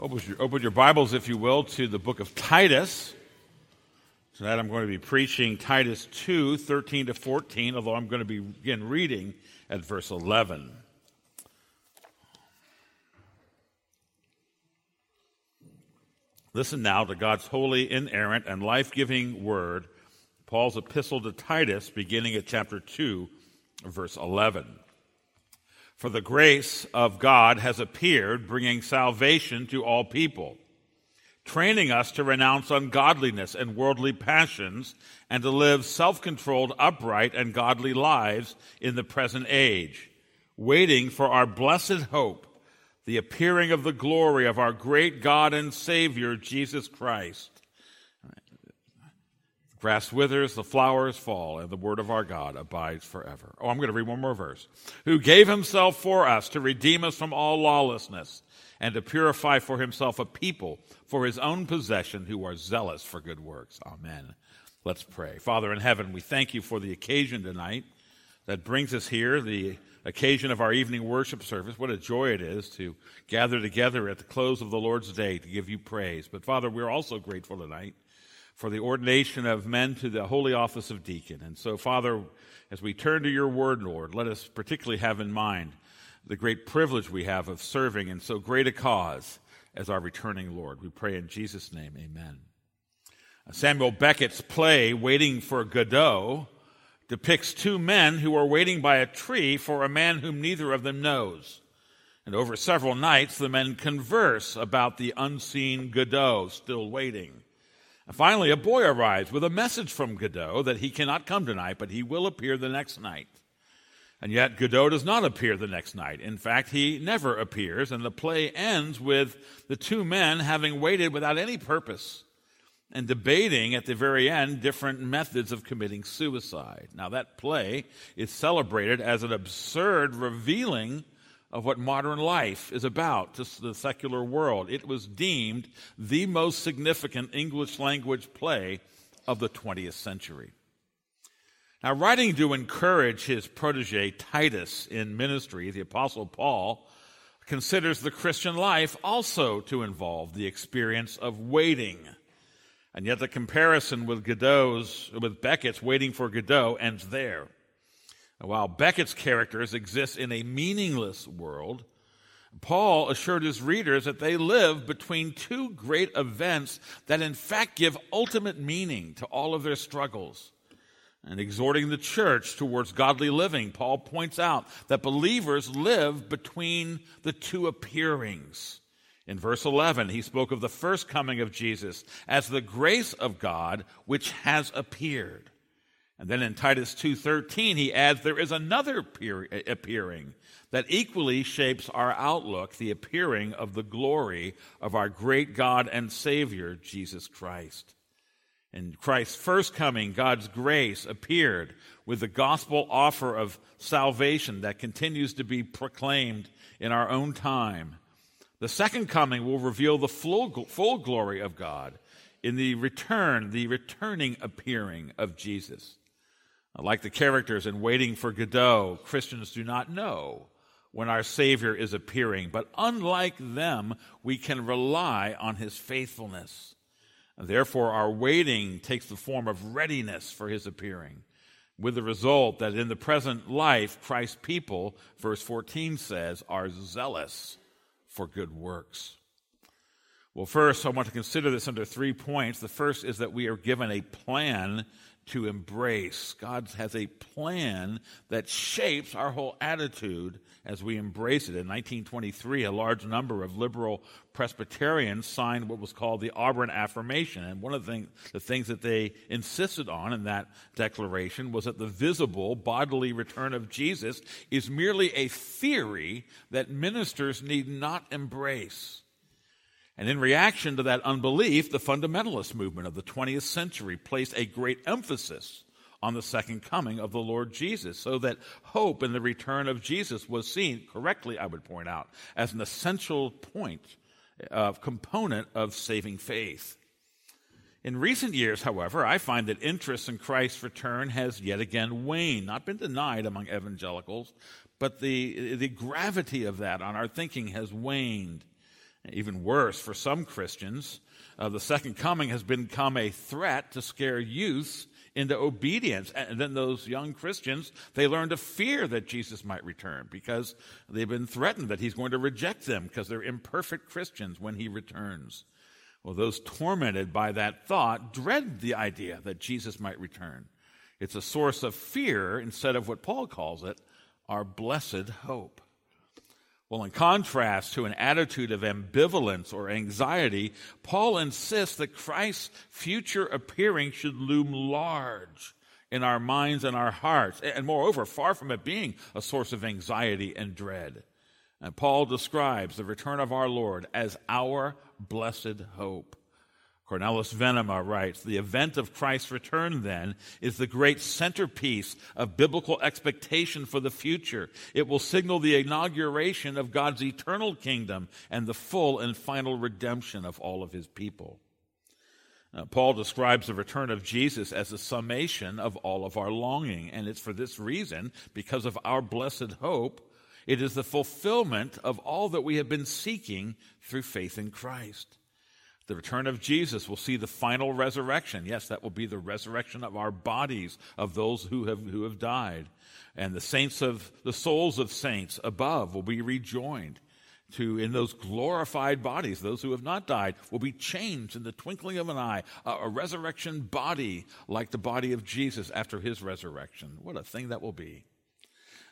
Open your, open your Bibles, if you will, to the book of Titus. Tonight I'm going to be preaching Titus 2, 13 to 14, although I'm going to begin reading at verse 11. Listen now to God's holy, inerrant, and life giving word, Paul's epistle to Titus, beginning at chapter 2, verse 11. For the grace of God has appeared, bringing salvation to all people, training us to renounce ungodliness and worldly passions and to live self controlled, upright, and godly lives in the present age, waiting for our blessed hope, the appearing of the glory of our great God and Savior, Jesus Christ Grass withers, the flowers fall, and the word of our God abides forever. Oh, I'm going to read one more verse. Who gave himself for us to redeem us from all lawlessness and to purify for himself a people for his own possession who are zealous for good works. Amen. Let's pray. Father in heaven, we thank you for the occasion tonight that brings us here, the occasion of our evening worship service. What a joy it is to gather together at the close of the Lord's day to give you praise. But Father, we're also grateful tonight for the ordination of men to the holy office of deacon. And so, Father, as we turn to your word, Lord, let us particularly have in mind the great privilege we have of serving in so great a cause as our returning Lord. We pray in Jesus' name, amen. Samuel Beckett's play, Waiting for Godot, depicts two men who are waiting by a tree for a man whom neither of them knows. And over several nights, the men converse about the unseen Godot still waiting. Finally, a boy arrives with a message from Godot that he cannot come tonight, but he will appear the next night. And yet, Godot does not appear the next night. In fact, he never appears, and the play ends with the two men having waited without any purpose and debating at the very end different methods of committing suicide. Now, that play is celebrated as an absurd revealing of what modern life is about to the secular world. It was deemed the most significant English language play of the 20th century. Now, writing to encourage his protege Titus in ministry, the Apostle Paul considers the Christian life also to involve the experience of waiting. And yet the comparison with Godot's, with Beckett's waiting for Godot ends there. While Beckett's characters exist in a meaningless world, Paul assured his readers that they live between two great events that in fact give ultimate meaning to all of their struggles. And exhorting the church towards godly living, Paul points out that believers live between the two appearings. In verse 11, he spoke of the first coming of Jesus as the grace of God which has appeared. And then in Titus 2:13 he adds there is another appearing that equally shapes our outlook, the appearing of the glory of our great God and Savior Jesus Christ. In Christ's first coming, God's grace appeared with the gospel offer of salvation that continues to be proclaimed in our own time. The second coming will reveal the full, full glory of God in the return, the returning appearing of Jesus. Like the characters in Waiting for Godot, Christians do not know when our Savior is appearing, but unlike them, we can rely on His faithfulness. Therefore, our waiting takes the form of readiness for His appearing, with the result that in the present life, Christ's people, verse 14 says, are zealous for good works. Well, first, I want to consider this under three points. The first is that we are given a plan to embrace. God has a plan that shapes our whole attitude as we embrace it. In 1923, a large number of liberal Presbyterians signed what was called the Auburn Affirmation. And one of the, the things that they insisted on in that declaration was that the visible bodily return of Jesus is merely a theory that ministers need not embrace. And in reaction to that unbelief, the fundamentalist movement of the 20th century placed a great emphasis on the second coming of the Lord Jesus, so that hope in the return of Jesus was seen, correctly, I would point out, as an essential point, of uh, component of saving faith. In recent years, however, I find that interest in Christ's return has yet again waned, not been denied among evangelicals, but the, the gravity of that on our thinking has waned. Even worse, for some Christians, uh, the second coming has become a threat to scare youth into obedience. And then those young Christians, they learn to fear that Jesus might return because they've been threatened that he's going to reject them because they're imperfect Christians when he returns. Well, those tormented by that thought dread the idea that Jesus might return. It's a source of fear instead of what Paul calls it, our blessed hope. Well, in contrast to an attitude of ambivalence or anxiety, Paul insists that Christ's future appearing should loom large in our minds and our hearts. And moreover, far from it being a source of anxiety and dread. And Paul describes the return of our Lord as our blessed hope. Cornelius Venema writes, the event of Christ's return then is the great centerpiece of biblical expectation for the future. It will signal the inauguration of God's eternal kingdom and the full and final redemption of all of his people. Uh, Paul describes the return of Jesus as a summation of all of our longing, and it's for this reason, because of our blessed hope, it is the fulfillment of all that we have been seeking through faith in Christ. The return of Jesus will see the final resurrection. Yes, that will be the resurrection of our bodies, of those who have, who have died. And the saints of, the souls of saints above will be rejoined to, in those glorified bodies. Those who have not died will be changed in the twinkling of an eye. A, a resurrection body like the body of Jesus after his resurrection. What a thing that will be.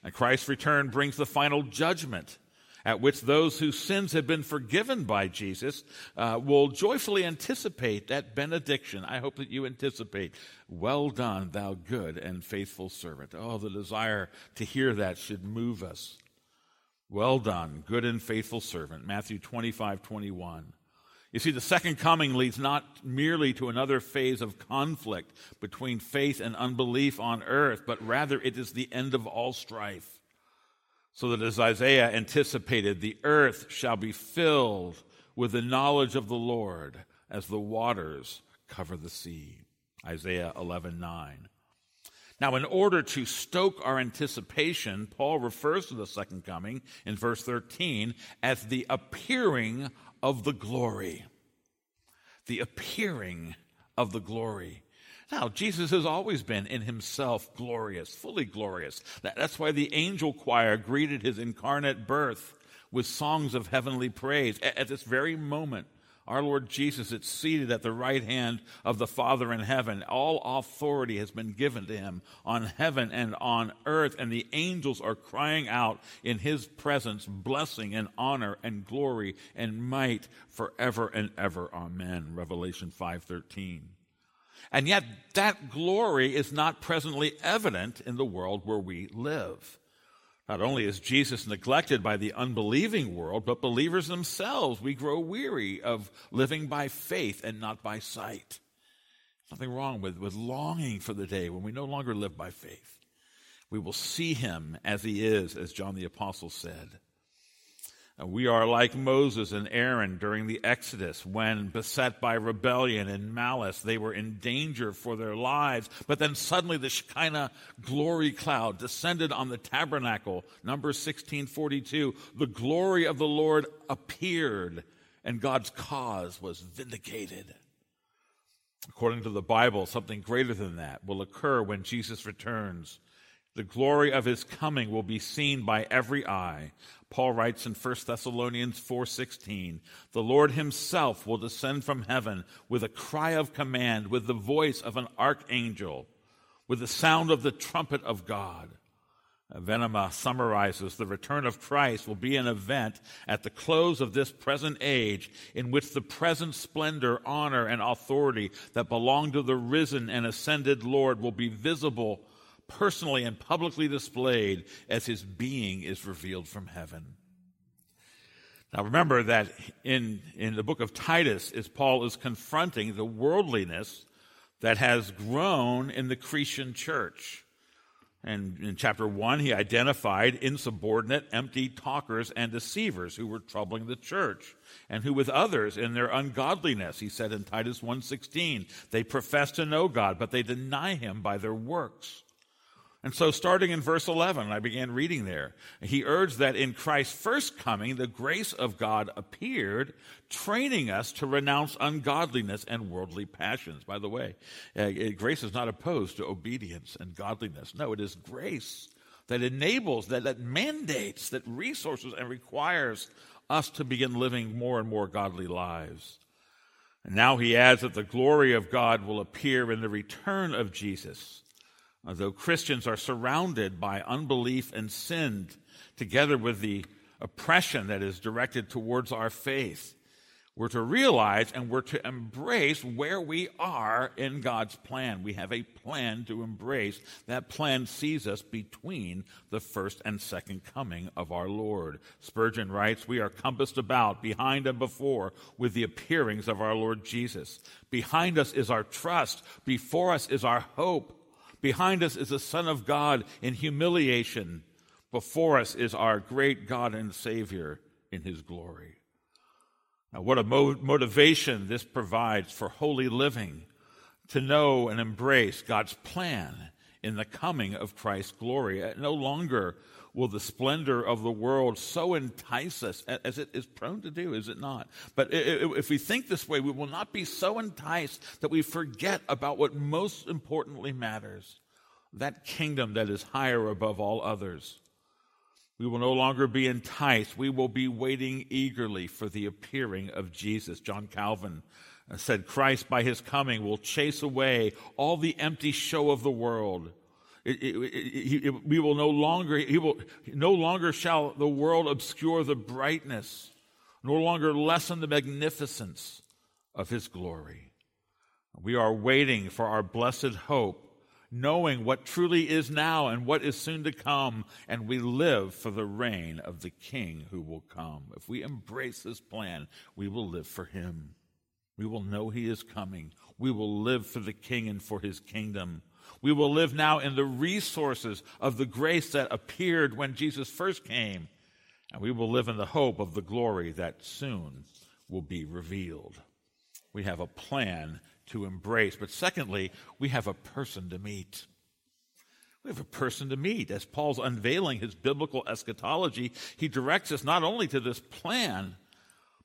And Christ's return brings the final judgment at which those whose sins have been forgiven by Jesus uh, will joyfully anticipate that benediction. I hope that you anticipate, Well done, thou good and faithful servant. Oh, the desire to hear that should move us. Well done, good and faithful servant. Matthew 25, 21. You see, the second coming leads not merely to another phase of conflict between faith and unbelief on earth, but rather it is the end of all strife. So that as Isaiah anticipated, the earth shall be filled with the knowledge of the Lord as the waters cover the sea. Isaiah 11 9. Now, in order to stoke our anticipation, Paul refers to the second coming in verse 13 as the appearing of the glory. The appearing of the glory. Now, Jesus has always been in himself glorious, fully glorious. That's why the angel choir greeted his incarnate birth with songs of heavenly praise. At this very moment, our Lord Jesus is seated at the right hand of the Father in heaven. All authority has been given to him on heaven and on earth, and the angels are crying out in his presence blessing and honor and glory and might forever and ever. Amen. Revelation 5:13. And yet, that glory is not presently evident in the world where we live. Not only is Jesus neglected by the unbelieving world, but believers themselves, we grow weary of living by faith and not by sight. Nothing wrong with, with longing for the day when we no longer live by faith. We will see him as he is, as John the Apostle said. We are like Moses and Aaron during the Exodus when, beset by rebellion and malice, they were in danger for their lives. But then suddenly the Shekinah glory cloud descended on the tabernacle. Number 1642. The glory of the Lord appeared and God's cause was vindicated. According to the Bible, something greater than that will occur when Jesus returns. The glory of his coming will be seen by every eye. Paul writes in 1 Thessalonians 4:16, "The Lord himself will descend from heaven with a cry of command, with the voice of an archangel, with the sound of the trumpet of God." Venema summarizes the return of Christ will be an event at the close of this present age in which the present splendor, honor, and authority that belong to the risen and ascended Lord will be visible personally and publicly displayed as his being is revealed from heaven. Now remember that in, in the book of Titus, as Paul is confronting the worldliness that has grown in the Cretan church. And in chapter 1, he identified insubordinate, empty talkers and deceivers who were troubling the church, and who with others in their ungodliness, he said in Titus 1:16, they profess to know God, but they deny him by their works. And so, starting in verse 11, I began reading there. He urged that in Christ's first coming, the grace of God appeared, training us to renounce ungodliness and worldly passions. By the way, uh, grace is not opposed to obedience and godliness. No, it is grace that enables, that, that mandates, that resources and requires us to begin living more and more godly lives. And now he adds that the glory of God will appear in the return of Jesus Uh, though Christians are surrounded by unbelief and sin, together with the oppression that is directed towards our faith, we're to realize and we're to embrace where we are in God's plan. We have a plan to embrace. That plan sees us between the first and second coming of our Lord. Spurgeon writes, We are compassed about, behind and before, with the appearings of our Lord Jesus. Behind us is our trust, before us is our hope. Behind us is the Son of God in humiliation. Before us is our great God and Savior in his glory. Now, what a mo- motivation this provides for holy living to know and embrace God's plan in the coming of Christ's glory. Uh, no longer will the splendor of the world so entice us as it is prone to do, is it not? But if we think this way, we will not be so enticed that we forget about what most importantly matters that kingdom that is higher above all others. We will no longer be enticed. We will be waiting eagerly for the appearing of Jesus. John Calvin uh, said, Christ by his coming will chase away all the empty show of the world it, it, it, we will no longer, he will, no longer shall the world obscure the brightness, no longer lessen the magnificence of his glory. We are waiting for our blessed hope, knowing what truly is now and what is soon to come, and we live for the reign of the King who will come. If we embrace this plan, we will live for him. We will know he is coming. We will live for the King and for his kingdom. We will live now in the resources of the grace that appeared when Jesus first came, and we will live in the hope of the glory that soon will be revealed. We have a plan to embrace, but secondly, we have a person to meet. We have a person to meet. As Paul's unveiling his biblical eschatology, he directs us not only to this plan,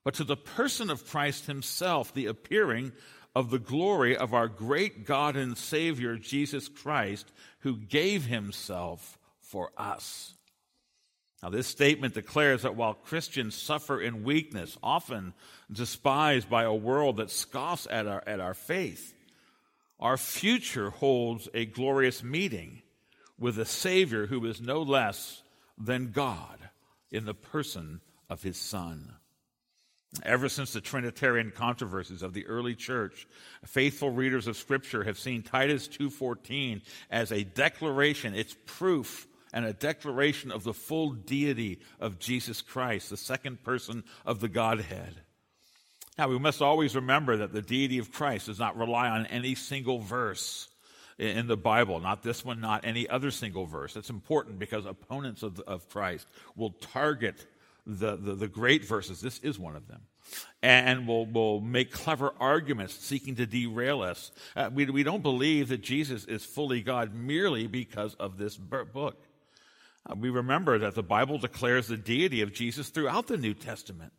but to the person of Christ himself, the appearing of the glory of our great God and Savior, Jesus Christ, who gave himself for us. Now, this statement declares that while Christians suffer in weakness, often despised by a world that scoffs at our, at our faith, our future holds a glorious meeting with a Savior who is no less than God in the person of his Son. Ever since the Trinitarian controversies of the early church, faithful readers of Scripture have seen Titus 2.14 as a declaration, it's proof and a declaration of the full deity of Jesus Christ, the second person of the Godhead. Now, we must always remember that the deity of Christ does not rely on any single verse in the Bible, not this one, not any other single verse. That's important because opponents of, of Christ will target the, the, the great verses. This is one of them. And will will make clever arguments seeking to derail us. Uh, we, we don't believe that Jesus is fully God merely because of this book. Uh, we remember that the Bible declares the deity of Jesus throughout the New Testament.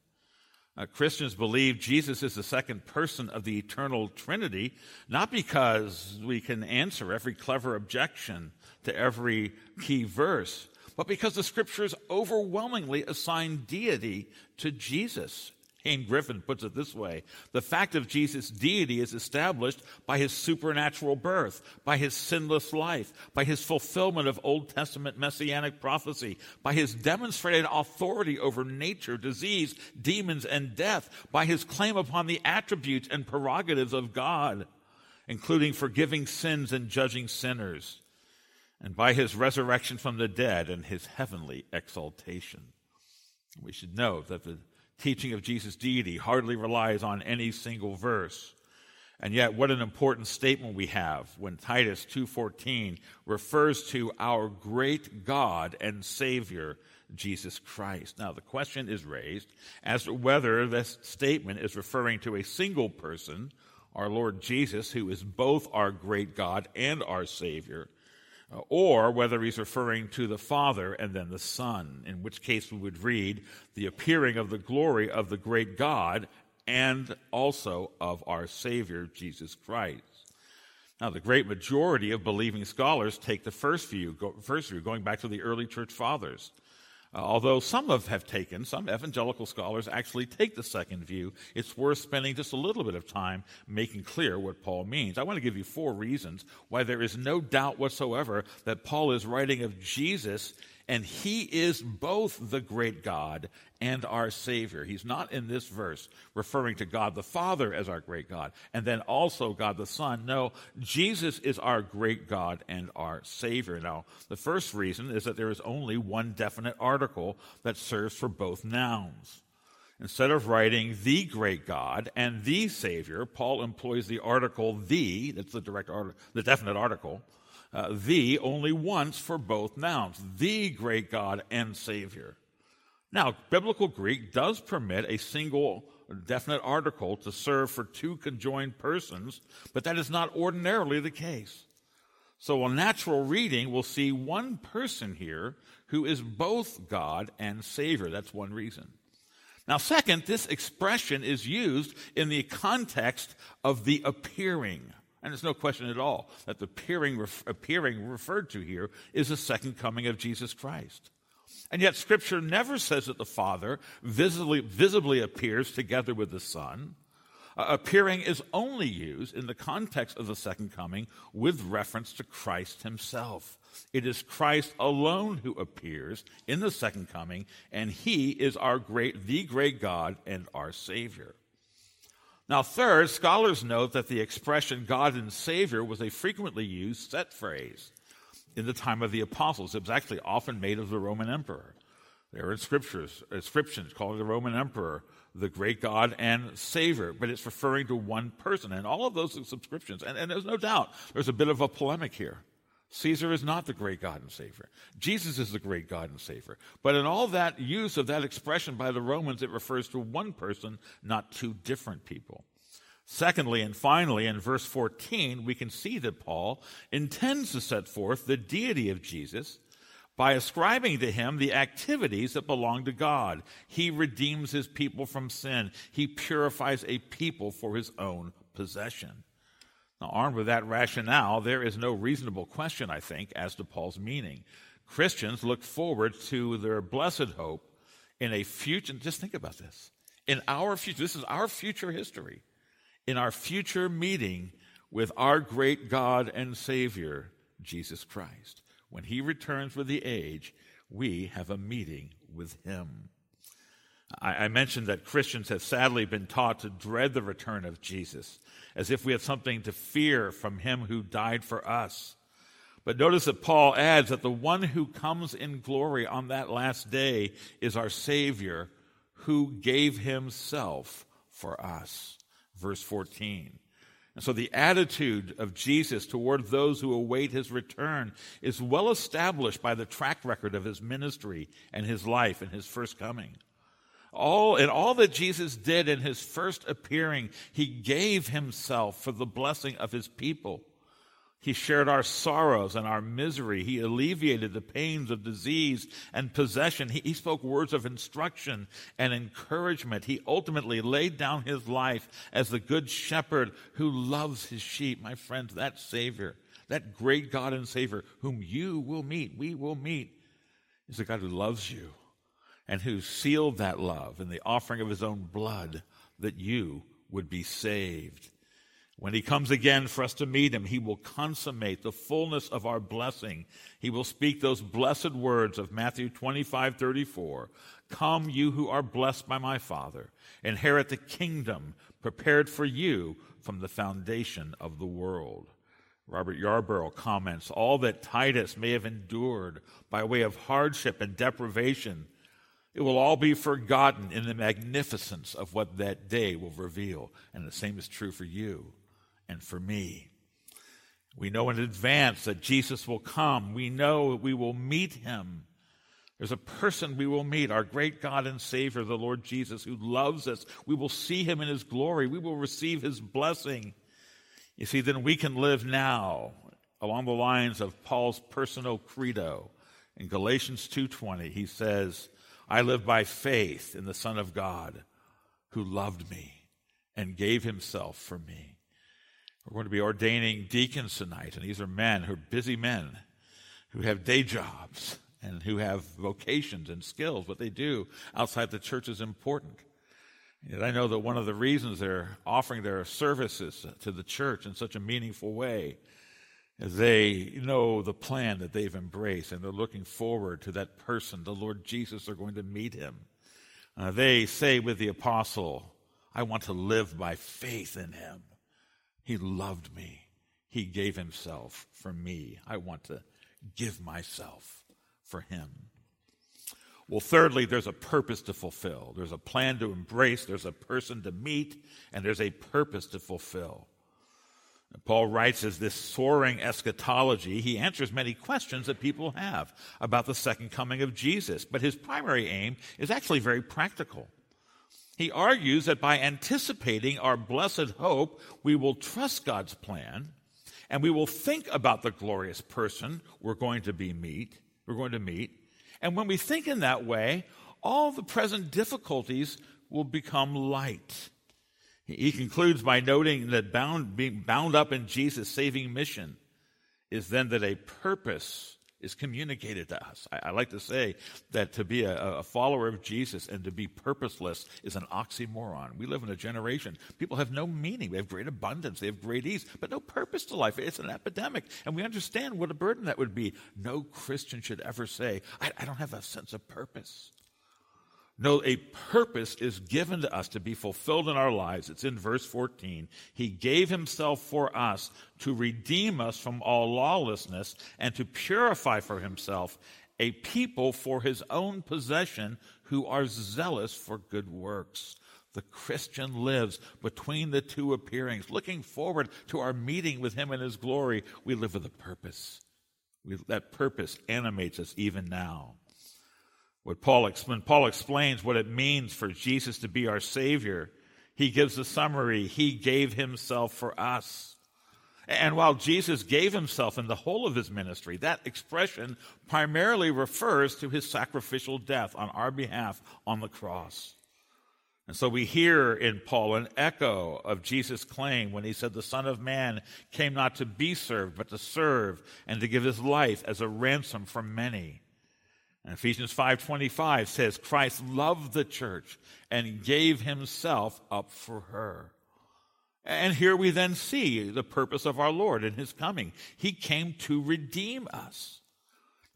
Uh, Christians believe Jesus is the second person of the eternal Trinity, not because we can answer every clever objection to every key verse, but because the scriptures overwhelmingly assign deity to Jesus. Hayne Griffin puts it this way The fact of Jesus' deity is established by his supernatural birth, by his sinless life, by his fulfillment of Old Testament messianic prophecy, by his demonstrated authority over nature, disease, demons, and death, by his claim upon the attributes and prerogatives of God, including forgiving sins and judging sinners and by his resurrection from the dead and his heavenly exaltation. We should note that the teaching of Jesus' deity hardly relies on any single verse. And yet what an important statement we have when Titus 2:14 refers to our great God and Savior Jesus Christ. Now the question is raised as to whether this statement is referring to a single person, our Lord Jesus, who is both our great God and our Savior, Uh, or whether he's referring to the Father and then the Son, in which case we would read the appearing of the glory of the great God and also of our Savior, Jesus Christ. Now, the great majority of believing scholars take the first view, first view going back to the early church fathers. Uh, although some have, have taken, some evangelical scholars actually take the second view, it's worth spending just a little bit of time making clear what Paul means. I want to give you four reasons why there is no doubt whatsoever that Paul is writing of Jesus and he is both the great God and our Savior. He's not in this verse referring to God the Father as our great God and then also God the Son. No, Jesus is our great God and our Savior. Now, the first reason is that there is only one definite article that serves for both nouns. Instead of writing the great God and the Savior, Paul employs the article the, that's the direct article, the definite article, uh, the only once for both nouns, the great God and Savior. Now, biblical Greek does permit a single definite article to serve for two conjoined persons, but that is not ordinarily the case. So a natural reading will see one person here who is both God and Savior. That's one reason. Now, second, this expression is used in the context of the appearing. And there's no question at all that the appearing, appearing referred to here is the second coming of Jesus Christ. And yet, Scripture never says that the Father visibly, visibly appears together with the Son. Uh, appearing is only used in the context of the second coming with reference to Christ himself. It is Christ alone who appears in the second coming, and he is our great, the great God and our Savior. Now, third, scholars note that the expression God and Savior was a frequently used set phrase in the time of the apostles. It was actually often made of the Roman emperor. There are scriptures, inscriptions calling the Roman emperor the great God and Savior, but it's referring to one person. And all of those subscriptions, and, and there's no doubt, there's a bit of a polemic here. Caesar is not the great God and Savior. Jesus is the great God and Savior. But in all that use of that expression by the Romans, it refers to one person, not two different people. Secondly, and finally, in verse 14, we can see that Paul intends to set forth the deity of Jesus by ascribing to him the activities that belong to God. He redeems his people from sin, he purifies a people for his own possession. Now, armed with that rationale, there is no reasonable question, I think, as to Paul's meaning. Christians look forward to their blessed hope in a future. Just think about this. In our future, this is our future history. In our future meeting with our great God and Savior, Jesus Christ. When he returns with the age, we have a meeting with him. I, mentioned that Christians have sadly been taught to dread the return of Jesus, as if we had something to fear from him who died for us. But notice that Paul adds that the one who comes in glory on that last day is our Savior who gave himself for us. Verse 14. And so the attitude of Jesus toward those who await his return is well established by the track record of his ministry and his life and his first coming. All, in all that Jesus did in his first appearing, he gave himself for the blessing of his people. He shared our sorrows and our misery. He alleviated the pains of disease and possession. He, he, spoke words of instruction and encouragement. He ultimately laid down his life as the good shepherd who loves his sheep. My friends, that Savior, that great God and Savior whom you will meet, we will meet, is a God who loves you and who sealed that love in the offering of his own blood that you would be saved. When he comes again for us to meet him, he will consummate the fullness of our blessing. He will speak those blessed words of Matthew 25, 34. Come, you who are blessed by my Father, inherit the kingdom prepared for you from the foundation of the world. Robert Yarbrough comments, all that Titus may have endured by way of hardship and deprivation it will all be forgotten in the magnificence of what that day will reveal. And the same is true for you and for me. We know in advance that Jesus will come. We know we will meet him. There's a person we will meet, our great God and Savior, the Lord Jesus, who loves us. We will see him in his glory. We will receive his blessing. You see, then we can live now along the lines of Paul's personal credo. In Galatians 2:20, he says, "I live by faith in the Son of God, who loved me and gave himself for me." We're going to be ordaining deacons tonight, and these are men who are busy men who have day jobs and who have vocations and skills. What they do outside the church is important. And I know that one of the reasons they're offering their services to the church in such a meaningful way is they know the plan that they've embraced and they're looking forward to that person, the Lord Jesus, they're going to meet him. Uh, they say with the apostle, I want to live by faith in him. He loved me. He gave himself for me. I want to give myself for him. Well, thirdly, there's a purpose to fulfill. There's a plan to embrace, there's a person to meet, and there's a purpose to fulfill. Paul writes as this soaring eschatology, he answers many questions that people have about the second coming of Jesus. But his primary aim is actually very practical. He argues that by anticipating our blessed hope, we will trust God's plan and we will think about the glorious person we're going to be meet, we're going to meet. And when we think in that way, all the present difficulties will become light. He concludes by noting that bound, being bound up in Jesus' saving mission is then that a purpose is communicated to us. I, I like to say that to be a, a, follower of Jesus and to be purposeless is an oxymoron. We live in a generation, people have no meaning. They have great abundance, they have great ease, but no purpose to life. It's an epidemic. And we understand what a burden that would be. No Christian should ever say, I, I don't have a sense of purpose. No, a purpose is given to us to be fulfilled in our lives. It's in verse 14. He gave himself for us to redeem us from all lawlessness and to purify for himself a people for his own possession who are zealous for good works. The Christian lives between the two appearings, looking forward to our meeting with him in his glory. We live with a purpose. We, that purpose animates us even now. What Paul, when Paul explains what it means for Jesus to be our Savior, he gives a summary. He gave himself for us. And while Jesus gave himself in the whole of his ministry, that expression primarily refers to his sacrificial death on our behalf on the cross. And so we hear in Paul an echo of Jesus' claim when he said, The Son of Man came not to be served, but to serve and to give his life as a ransom for many. And Ephesians 5:25 says Christ loved the church and gave himself up for her. And here we then see the purpose of our Lord in his coming. He came to redeem us.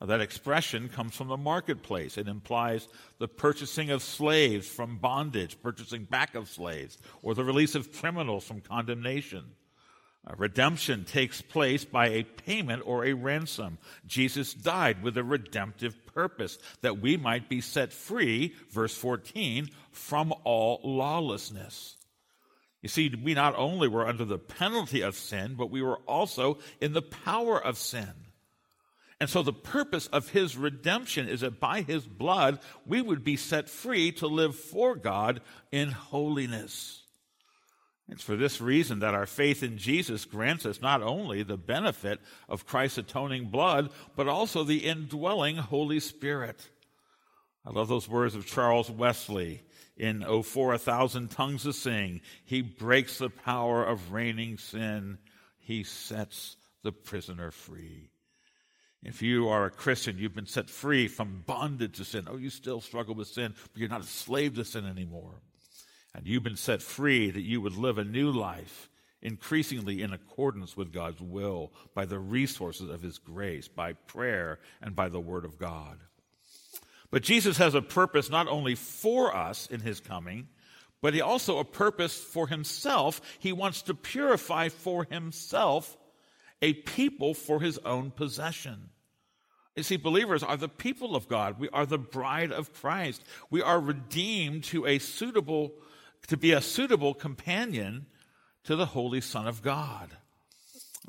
Now, that expression comes from the marketplace. It implies the purchasing of slaves from bondage, purchasing back of slaves, or the release of criminals from condemnation. Redemption takes place by a payment or a ransom. Jesus died with a redemptive purpose that we might be set free, verse 14, from all lawlessness. You see, we not only were under the penalty of sin, but we were also in the power of sin. And so the purpose of his redemption is that by his blood, we would be set free to live for God in holiness. It's for this reason that our faith in Jesus grants us not only the benefit of Christ's atoning blood, but also the indwelling Holy Spirit. I love those words of Charles Wesley in Oh, for a thousand tongues to sing. He breaks the power of reigning sin. He sets the prisoner free. If you are a Christian, you've been set free from bondage to sin. Oh, you still struggle with sin, but you're not a slave to sin anymore. And you've been set free that you would live a new life, increasingly in accordance with God's will, by the resources of His grace, by prayer, and by the Word of God. But Jesus has a purpose not only for us in His coming, but He also a purpose for Himself. He wants to purify for Himself a people for His own possession. You see, believers are the people of God. We are the bride of Christ. We are redeemed to a suitable to be a suitable companion to the Holy Son of God.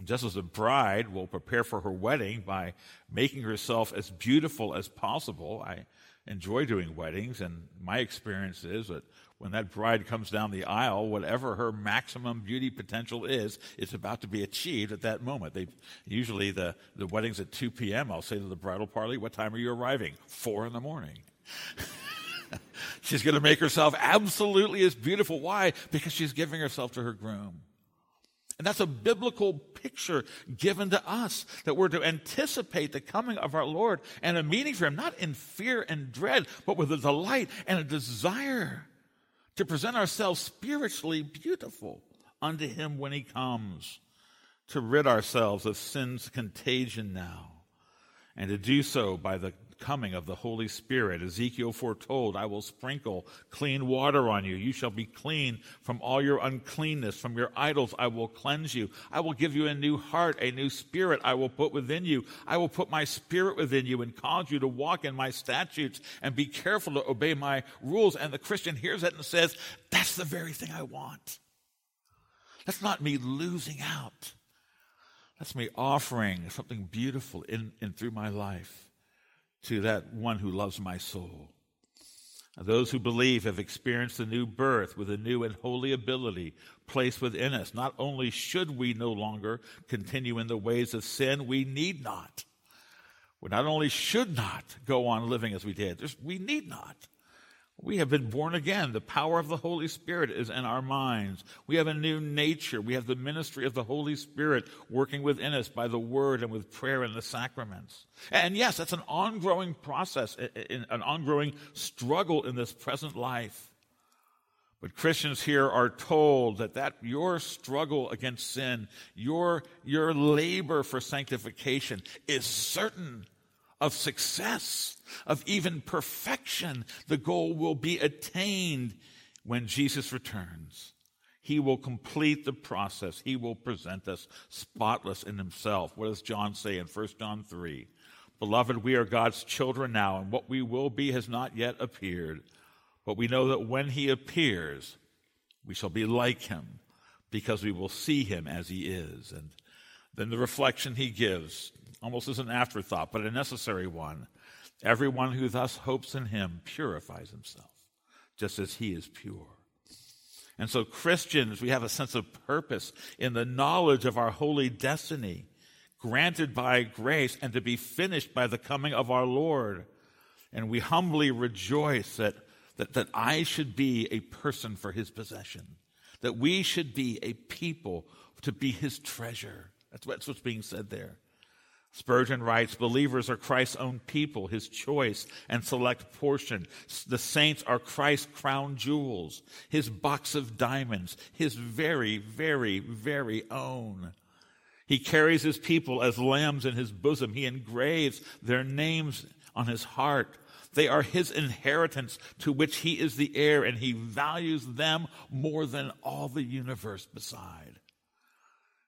Just as a bride will prepare for her wedding by making herself as beautiful as possible, I enjoy doing weddings, and my experience is that when that bride comes down the aisle, whatever her maximum beauty potential is, it's about to be achieved at that moment. They usually the, the wedding's at 2 p.m. I'll say to the bridal party, what time are you arriving? Four in the morning. she's going to make herself absolutely as beautiful. Why? Because she's giving herself to her groom. And that's a biblical picture given to us that we're to anticipate the coming of our Lord and a meeting for Him, not in fear and dread, but with a delight and a desire to present ourselves spiritually beautiful unto Him when He comes, to rid ourselves of sin's contagion now, and to do so by the coming of the Holy Spirit. Ezekiel foretold, I will sprinkle clean water on you. You shall be clean from all your uncleanness. From your idols I will cleanse you. I will give you a new heart, a new spirit I will put within you. I will put my spirit within you and cause you to walk in my statutes and be careful to obey my rules. And the Christian hears that and says, That's the very thing I want. That's not me losing out. That's me offering something beautiful in, in through my life to that one who loves my soul. Those who believe have experienced a new birth with a new and holy ability placed within us. Not only should we no longer continue in the ways of sin, we need not. We not only should not go on living as we did, we need not. We have been born again. The power of the Holy Spirit is in our minds. We have a new nature. We have the ministry of the Holy Spirit working within us by the word and with prayer and the sacraments. And yes, that's an ongoing process, an ongoing struggle in this present life. But Christians here are told that, that your struggle against sin, your, your labor for sanctification is certain of success, of even perfection. The goal will be attained when Jesus returns. He will complete the process. He will present us spotless in himself. What does John say in 1 John 3? Beloved, we are God's children now, and what we will be has not yet appeared. But we know that when he appears, we shall be like him, because we will see him as he is. And then the reflection he gives almost as an afterthought, but a necessary one. Everyone who thus hopes in him purifies himself, just as he is pure. And so, Christians, we have a sense of purpose in the knowledge of our holy destiny, granted by grace and to be finished by the coming of our Lord. And we humbly rejoice that, that, that I should be a person for his possession, that we should be a people to be his treasure. That's what's being said there. Spurgeon writes, believers are Christ's own people, his choice and select portion. The saints are Christ's crown jewels, his box of diamonds, his very, very, very own. He carries his people as lambs in his bosom. He engraves their names on his heart. They are his inheritance to which he is the heir, and he values them more than all the universe beside.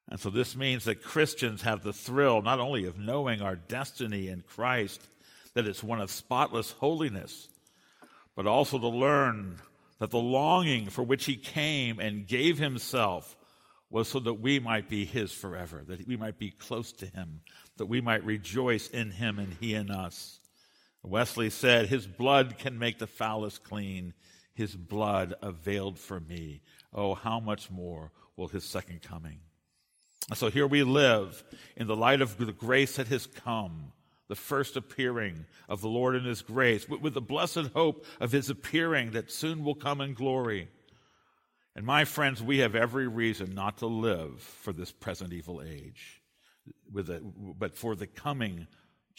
And so this means that Christians have the thrill not only of knowing our destiny in Christ, that it's one of spotless holiness, but also to learn that the longing for which he came and gave himself was so that we might be his forever, that we might be close to him, that we might rejoice in him and he in us. Wesley said, His blood can make the foulest clean. His blood availed for me. Oh, how much more will his second coming? So here we live in the light of the grace that has come, the first appearing of the Lord in His grace, with the blessed hope of His appearing that soon will come in glory. And my friends, we have every reason not to live for this present evil age, a, but for the coming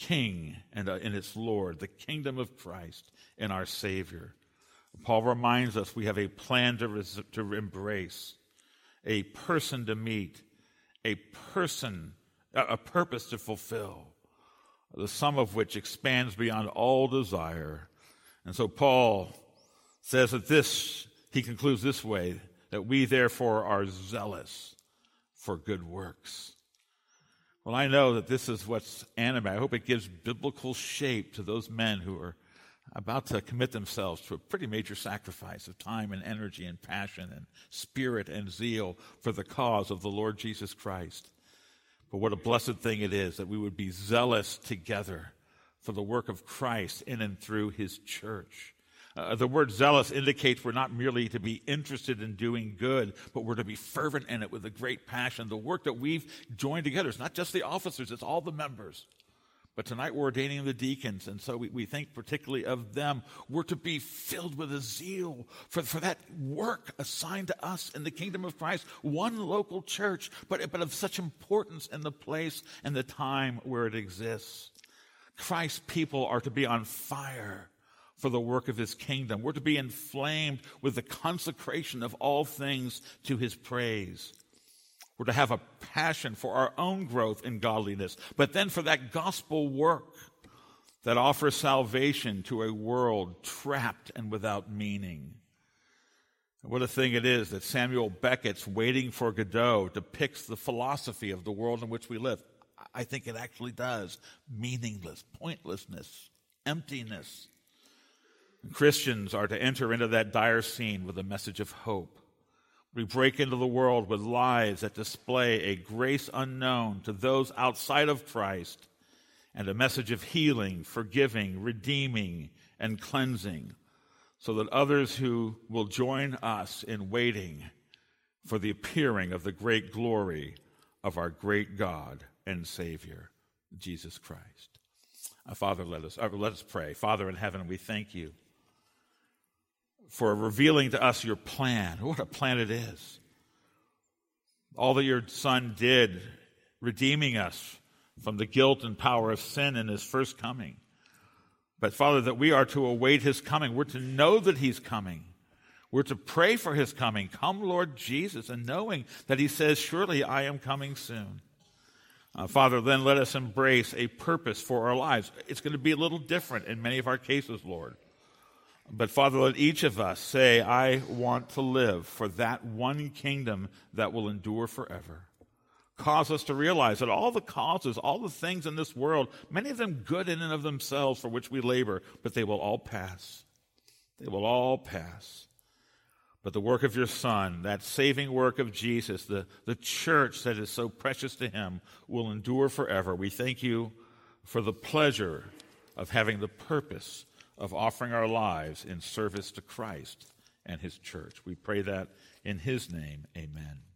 King and, uh, and its Lord, the kingdom of Christ and our Savior. Paul reminds us we have a plan to, res- to embrace, a person to meet, a person, a purpose to fulfill, the sum of which expands beyond all desire. And so Paul says that this, he concludes this way, that we therefore are zealous for good works. Well, I know that this is what's animated. I hope it gives biblical shape to those men who are about to commit themselves to a pretty major sacrifice of time and energy and passion and spirit and zeal for the cause of the Lord Jesus Christ. But what a blessed thing it is that we would be zealous together for the work of Christ in and through his church. Uh, the word zealous indicates we're not merely to be interested in doing good, but we're to be fervent in it with a great passion. The work that we've joined together is not just the officers, it's all the members. But tonight we're ordaining the deacons, and so we, we think particularly of them. We're to be filled with a zeal for, for that work assigned to us in the kingdom of Christ, one local church, but, but of such importance in the place and the time where it exists. Christ's people are to be on fire for the work of his kingdom. We're to be inflamed with the consecration of all things to his praise. We're to have a passion for our own growth in godliness, but then for that gospel work that offers salvation to a world trapped and without meaning. What a thing it is that Samuel Beckett's Waiting for Godot depicts the philosophy of the world in which we live. I think it actually does. Meaningless, pointlessness, emptiness. Christians are to enter into that dire scene with a message of hope. We break into the world with lives that display a grace unknown to those outside of Christ and a message of healing, forgiving, redeeming, and cleansing, so that others who will join us in waiting for the appearing of the great glory of our great God and Savior, Jesus Christ. Father, let us, uh, let us pray. Father in heaven, we thank you for revealing to us your plan. What a plan it is. All that your Son did, redeeming us from the guilt and power of sin in his first coming. But Father, that we are to await his coming. We're to know that he's coming. We're to pray for his coming. Come, Lord Jesus, and knowing that he says, Surely I am coming soon. Uh, Father, then let us embrace a purpose for our lives. It's going to be a little different in many of our cases, Lord. But Father, let each of us say, I want to live for that one kingdom that will endure forever. Cause us to realize that all the causes, all the things in this world, many of them good in and of themselves for which we labor, but they will all pass. They will all pass. But the work of your Son, that saving work of Jesus, the, the church that is so precious to him, will endure forever. We thank you for the pleasure of having the purpose of offering our lives in service to Christ and his church. We pray that in his name, amen.